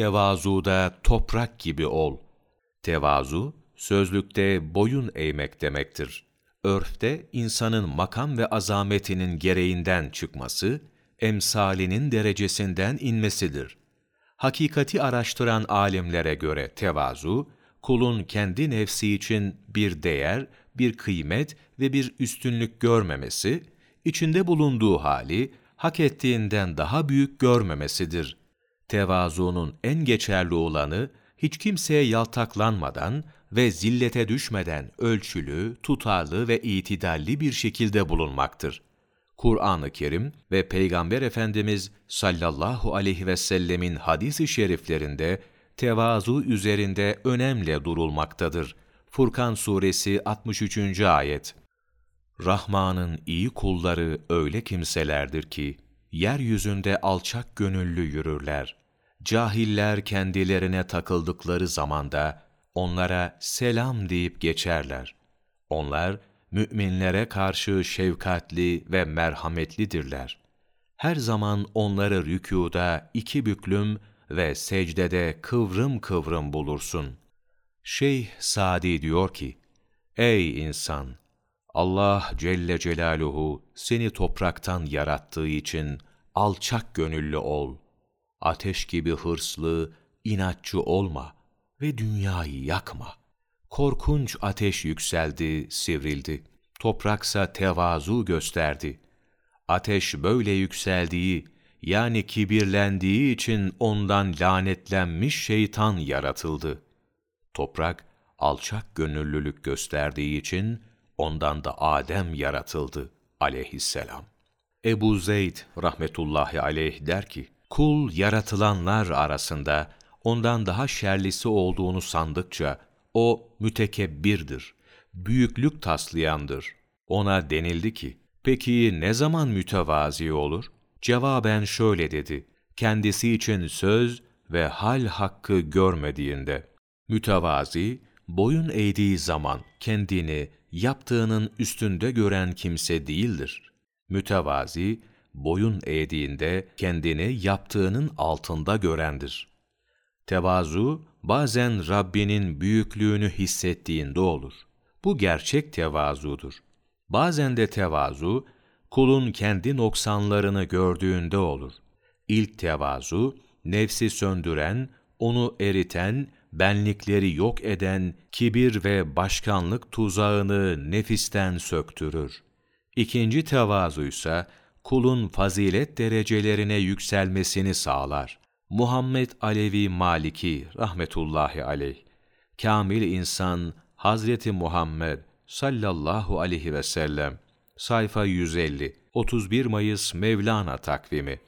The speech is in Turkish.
tevazuda toprak gibi ol. Tevazu, sözlükte boyun eğmek demektir. Örfte insanın makam ve azametinin gereğinden çıkması, emsalinin derecesinden inmesidir. Hakikati araştıran alimlere göre tevazu, kulun kendi nefsi için bir değer, bir kıymet ve bir üstünlük görmemesi, içinde bulunduğu hali hak ettiğinden daha büyük görmemesidir. Tevazunun en geçerli olanı, hiç kimseye yaltaklanmadan ve zillete düşmeden ölçülü, tutarlı ve itidalli bir şekilde bulunmaktır. Kur'an-ı Kerim ve Peygamber Efendimiz sallallahu aleyhi ve sellemin hadis-i şeriflerinde tevazu üzerinde önemle durulmaktadır. Furkan Suresi 63. Ayet Rahman'ın iyi kulları öyle kimselerdir ki, yeryüzünde alçak gönüllü yürürler. Cahiller kendilerine takıldıkları zamanda, onlara selam deyip geçerler. Onlar, müminlere karşı şefkatli ve merhametlidirler. Her zaman onları rükuda iki büklüm ve secdede kıvrım kıvrım bulursun. Şeyh Sadi diyor ki, Ey insan! Allah Celle Celaluhu seni topraktan yarattığı için alçak gönüllü ol. Ateş gibi hırslı, inatçı olma ve dünyayı yakma. Korkunç ateş yükseldi, sivrildi. Topraksa tevazu gösterdi. Ateş böyle yükseldiği, yani kibirlendiği için ondan lanetlenmiş şeytan yaratıldı. Toprak, alçak gönüllülük gösterdiği için ondan da Adem yaratıldı aleyhisselam. Ebu Zeyd rahmetullahi aleyh der ki, kul yaratılanlar arasında ondan daha şerlisi olduğunu sandıkça, o mütekebbirdir, büyüklük taslayandır. Ona denildi ki, peki ne zaman mütevazi olur? Cevaben şöyle dedi, kendisi için söz ve hal hakkı görmediğinde. Mütevazi, boyun eğdiği zaman kendini yaptığının üstünde gören kimse değildir. Mütevazi, boyun eğdiğinde kendini yaptığının altında görendir. Tevazu, bazen Rabbinin büyüklüğünü hissettiğinde olur. Bu gerçek tevazudur. Bazen de tevazu, kulun kendi noksanlarını gördüğünde olur. İlk tevazu, nefsi söndüren, onu eriten, benlikleri yok eden kibir ve başkanlık tuzağını nefisten söktürür. İkinci tevazuysa kulun fazilet derecelerine yükselmesini sağlar. Muhammed Alevi Maliki rahmetullahi aleyh, kamil insan Hazreti Muhammed sallallahu aleyhi ve sellem, sayfa 150, 31 Mayıs Mevlana takvimi,